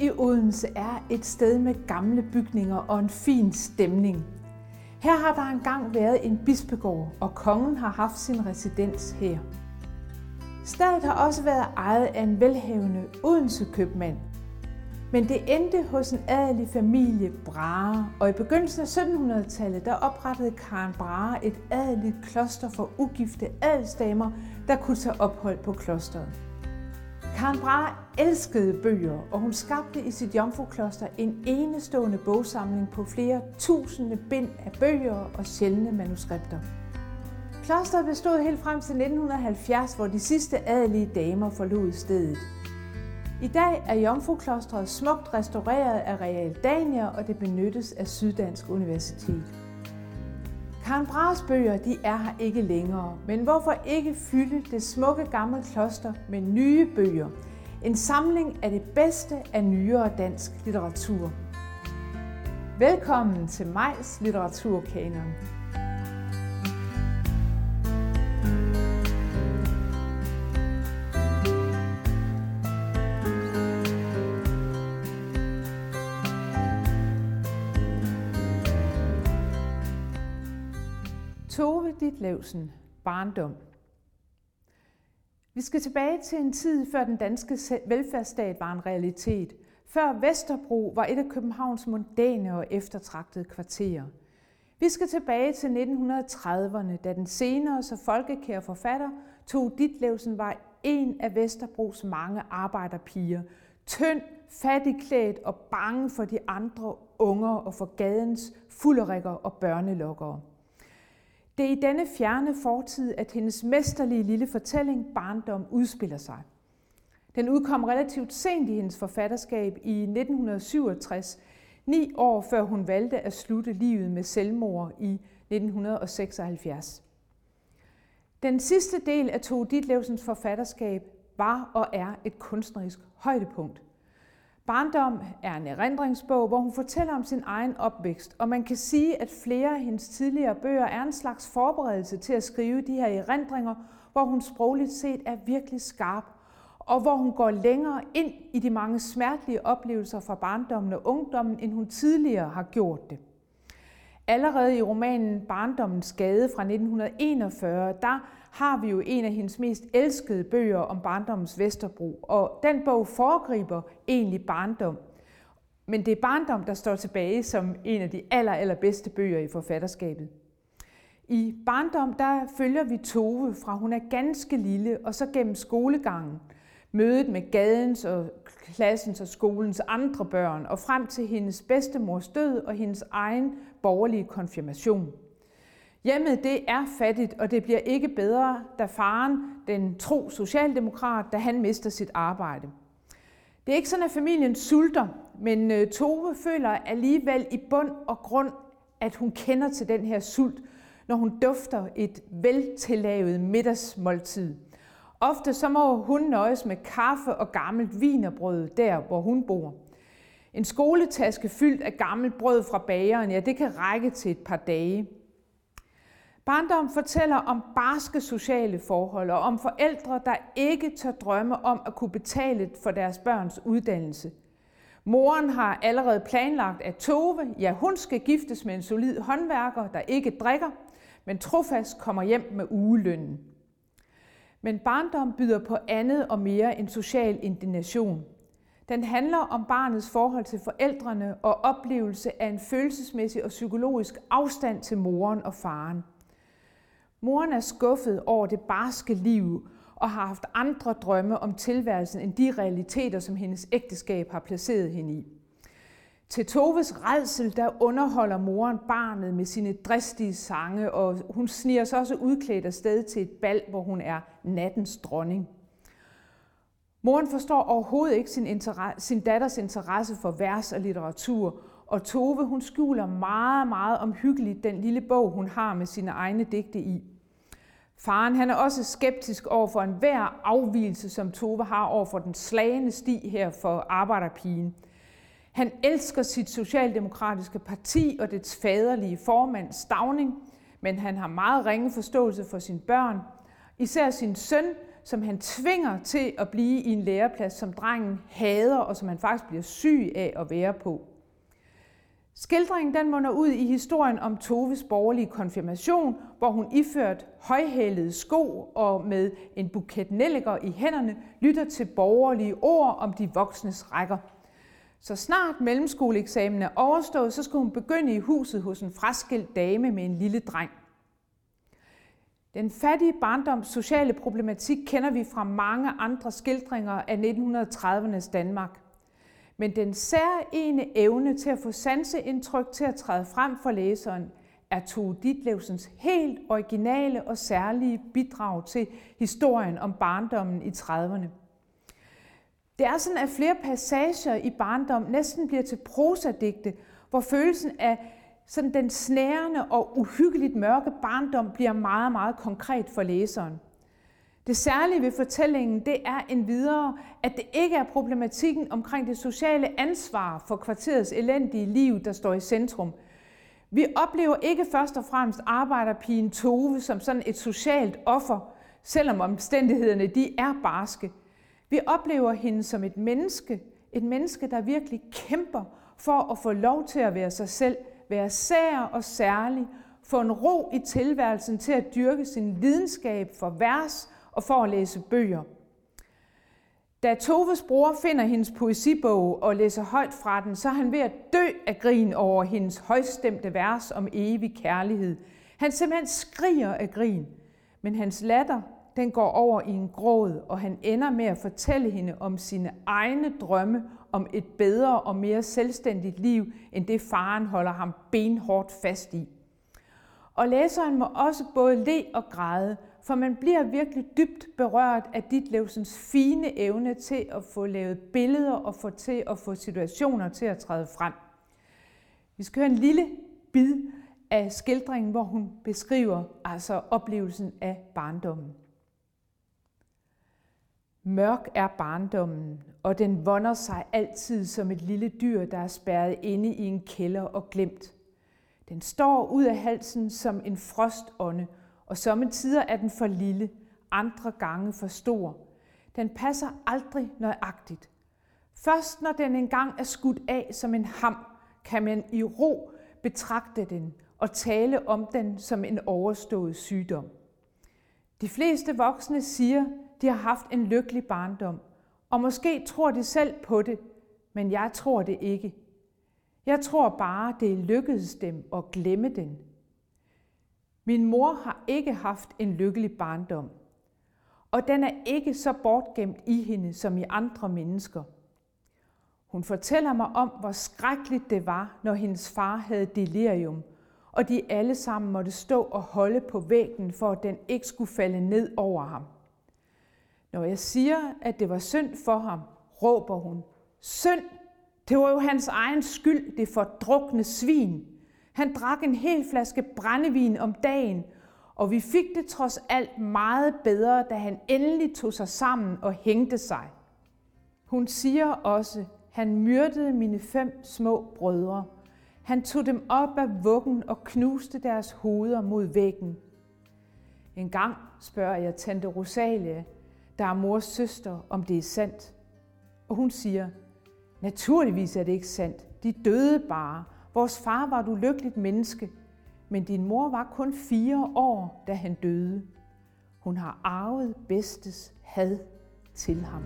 i Odense er et sted med gamle bygninger og en fin stemning. Her har der engang været en bispegård, og kongen har haft sin residens her. Stedet har også været ejet af en velhavende Odense købmand. Men det endte hos en adelig familie Brahe, og i begyndelsen af 1700-tallet der oprettede Karen Brahe et adeligt kloster for ugifte adelsdamer, der kunne tage ophold på klosteret. Karen Brahe elskede bøger, og hun skabte i sit jomfrukloster en enestående bogsamling på flere tusinde bind af bøger og sjældne manuskripter. Klosteret bestod helt frem til 1970, hvor de sidste adelige damer forlod stedet. I dag er Jomfruklostret smukt restaureret af Real Dania, og det benyttes af Syddansk Universitet. Karen Brahes bøger de er her ikke længere, men hvorfor ikke fylde det smukke gamle kloster med nye bøger? En samling af det bedste af nyere dansk litteratur. Velkommen til Majs Litteraturkanon. Tove Ditlevsen, barndom. Vi skal tilbage til en tid, før den danske velfærdsstat var en realitet. Før Vesterbro var et af Københavns mondæne og eftertragtede kvarterer. Vi skal tilbage til 1930'erne, da den senere så folkekære forfatter Tove Ditlevsen var en af Vesterbros mange arbejderpiger. Tynd, fattigklædt og bange for de andre unger og for gadens fulderikker og børnelokkere. Det er i denne fjerne fortid, at hendes mesterlige lille fortælling Barndom udspiller sig. Den udkom relativt sent i hendes forfatterskab i 1967, ni år før hun valgte at slutte livet med selvmord i 1976. Den sidste del af Tove Ditlevsens forfatterskab var og er et kunstnerisk højdepunkt. Barndom er en erindringsbog, hvor hun fortæller om sin egen opvækst, og man kan sige, at flere af hendes tidligere bøger er en slags forberedelse til at skrive de her erindringer, hvor hun sprogligt set er virkelig skarp, og hvor hun går længere ind i de mange smertelige oplevelser fra barndommen og ungdommen, end hun tidligere har gjort det. Allerede i romanen Barndommens Gade fra 1941, der har vi jo en af hendes mest elskede bøger om barndommens Vesterbro, og den bog foregriber egentlig barndom. Men det er barndom, der står tilbage som en af de aller, allerbedste bøger i forfatterskabet. I barndom, der følger vi Tove fra hun er ganske lille, og så gennem skolegangen, mødet med gadens og klassens og skolens andre børn, og frem til hendes bedstemors død og hendes egen borgerlige konfirmation. Hjemmet det er fattigt, og det bliver ikke bedre, da faren, den tro socialdemokrat, da han mister sit arbejde. Det er ikke sådan, at familien sulter, men øh, Tove føler alligevel i bund og grund, at hun kender til den her sult, når hun dufter et veltillavet middagsmåltid. Ofte så må hun nøjes med kaffe og gammelt vinerbrød der, hvor hun bor. En skoletaske fyldt af gammelt brød fra bageren, ja, det kan række til et par dage. Barndom fortæller om barske sociale forhold og om forældre, der ikke tør drømme om at kunne betale for deres børns uddannelse. Moren har allerede planlagt, at Tove, ja hun skal giftes med en solid håndværker, der ikke drikker, men trofast kommer hjem med ugelønnen. Men barndom byder på andet og mere end social indignation. Den handler om barnets forhold til forældrene og oplevelse af en følelsesmæssig og psykologisk afstand til moren og faren. Moren er skuffet over det barske liv og har haft andre drømme om tilværelsen end de realiteter, som hendes ægteskab har placeret hende i. Til Toves redsel, der underholder moren barnet med sine dristige sange, og hun sniger sig også udklædt afsted til et bal, hvor hun er nattens dronning. Moren forstår overhovedet ikke sin, interesse, sin datters interesse for vers og litteratur, og Tove hun skjuler meget, meget omhyggeligt den lille bog, hun har med sine egne digte i. Faren han er også skeptisk over for enhver afvielse, som Tove har over for den slagende sti her for arbejderpigen. Han elsker sit socialdemokratiske parti og dets faderlige formand Stavning, men han har meget ringe forståelse for sine børn, især sin søn, som han tvinger til at blive i en læreplads, som drengen hader, og som han faktisk bliver syg af at være på. Skildringen den munder ud i historien om Toves borgerlige konfirmation, hvor hun iført højhælede sko og med en buket nelliker i hænderne lytter til borgerlige ord om de voksnes rækker. Så snart mellemskoleeksamen er overstået, så skal hun begynde i huset hos en fraskilt dame med en lille dreng. Den fattige barndoms sociale problematik kender vi fra mange andre skildringer af 1930'ernes Danmark. Men den særlige evne til at få sanseindtryk til at træde frem for læseren, er Tove Ditlevsens helt originale og særlige bidrag til historien om barndommen i 30'erne. Det er sådan, at flere passager i barndom næsten bliver til prosadigte, hvor følelsen af sådan den snærende og uhyggeligt mørke barndom bliver meget, meget konkret for læseren. Det særlige ved fortællingen, det er en videre, at det ikke er problematikken omkring det sociale ansvar for kvarterets elendige liv, der står i centrum. Vi oplever ikke først og fremmest arbejderpigen Tove som sådan et socialt offer, selvom omstændighederne de er barske. Vi oplever hende som et menneske, et menneske, der virkelig kæmper for at få lov til at være sig selv, være sær og særlig, få en ro i tilværelsen til at dyrke sin lidenskab for vers og for at læse bøger. Da Toves bror finder hendes poesibog og læser højt fra den, så er han ved at dø af grin over hendes højstemte vers om evig kærlighed. Han simpelthen skriger af grin, men hans latter den går over i en gråd, og han ender med at fortælle hende om sine egne drømme om et bedre og mere selvstændigt liv, end det faren holder ham benhårdt fast i. Og læseren må også både le og græde, for man bliver virkelig dybt berørt af Ditlevsens fine evne til at få lavet billeder og få til at få situationer til at træde frem. Vi skal høre en lille bid af skildringen, hvor hun beskriver altså oplevelsen af barndommen. Mørk er barndommen, og den vonder sig altid som et lille dyr, der er spærret inde i en kælder og glemt. Den står ud af halsen som en frostånde, og sommetider er den for lille, andre gange for stor. Den passer aldrig nøjagtigt. Først når den engang er skudt af som en ham, kan man i ro betragte den og tale om den som en overstået sygdom. De fleste voksne siger, de har haft en lykkelig barndom, og måske tror de selv på det, men jeg tror det ikke. Jeg tror bare, det lykkedes dem at glemme den. Min mor har ikke haft en lykkelig barndom, og den er ikke så bortgemt i hende som i andre mennesker. Hun fortæller mig om, hvor skrækkeligt det var, når hendes far havde delirium, og de alle sammen måtte stå og holde på væggen, for at den ikke skulle falde ned over ham. Når jeg siger, at det var synd for ham, råber hun, synd, det var jo hans egen skyld, det fordrukne svin. Han drak en hel flaske brændevin om dagen, og vi fik det trods alt meget bedre, da han endelig tog sig sammen og hængte sig. Hun siger også, han myrdede mine fem små brødre. Han tog dem op af vuggen og knuste deres hoveder mod væggen. En gang spørger jeg tante Rosalie, der er mors søster, om det er sandt. Og hun siger, naturligvis er det ikke sandt. De døde bare. Vores far var et ulykkeligt menneske, men din mor var kun fire år, da han døde. Hun har arvet bedstes had til ham.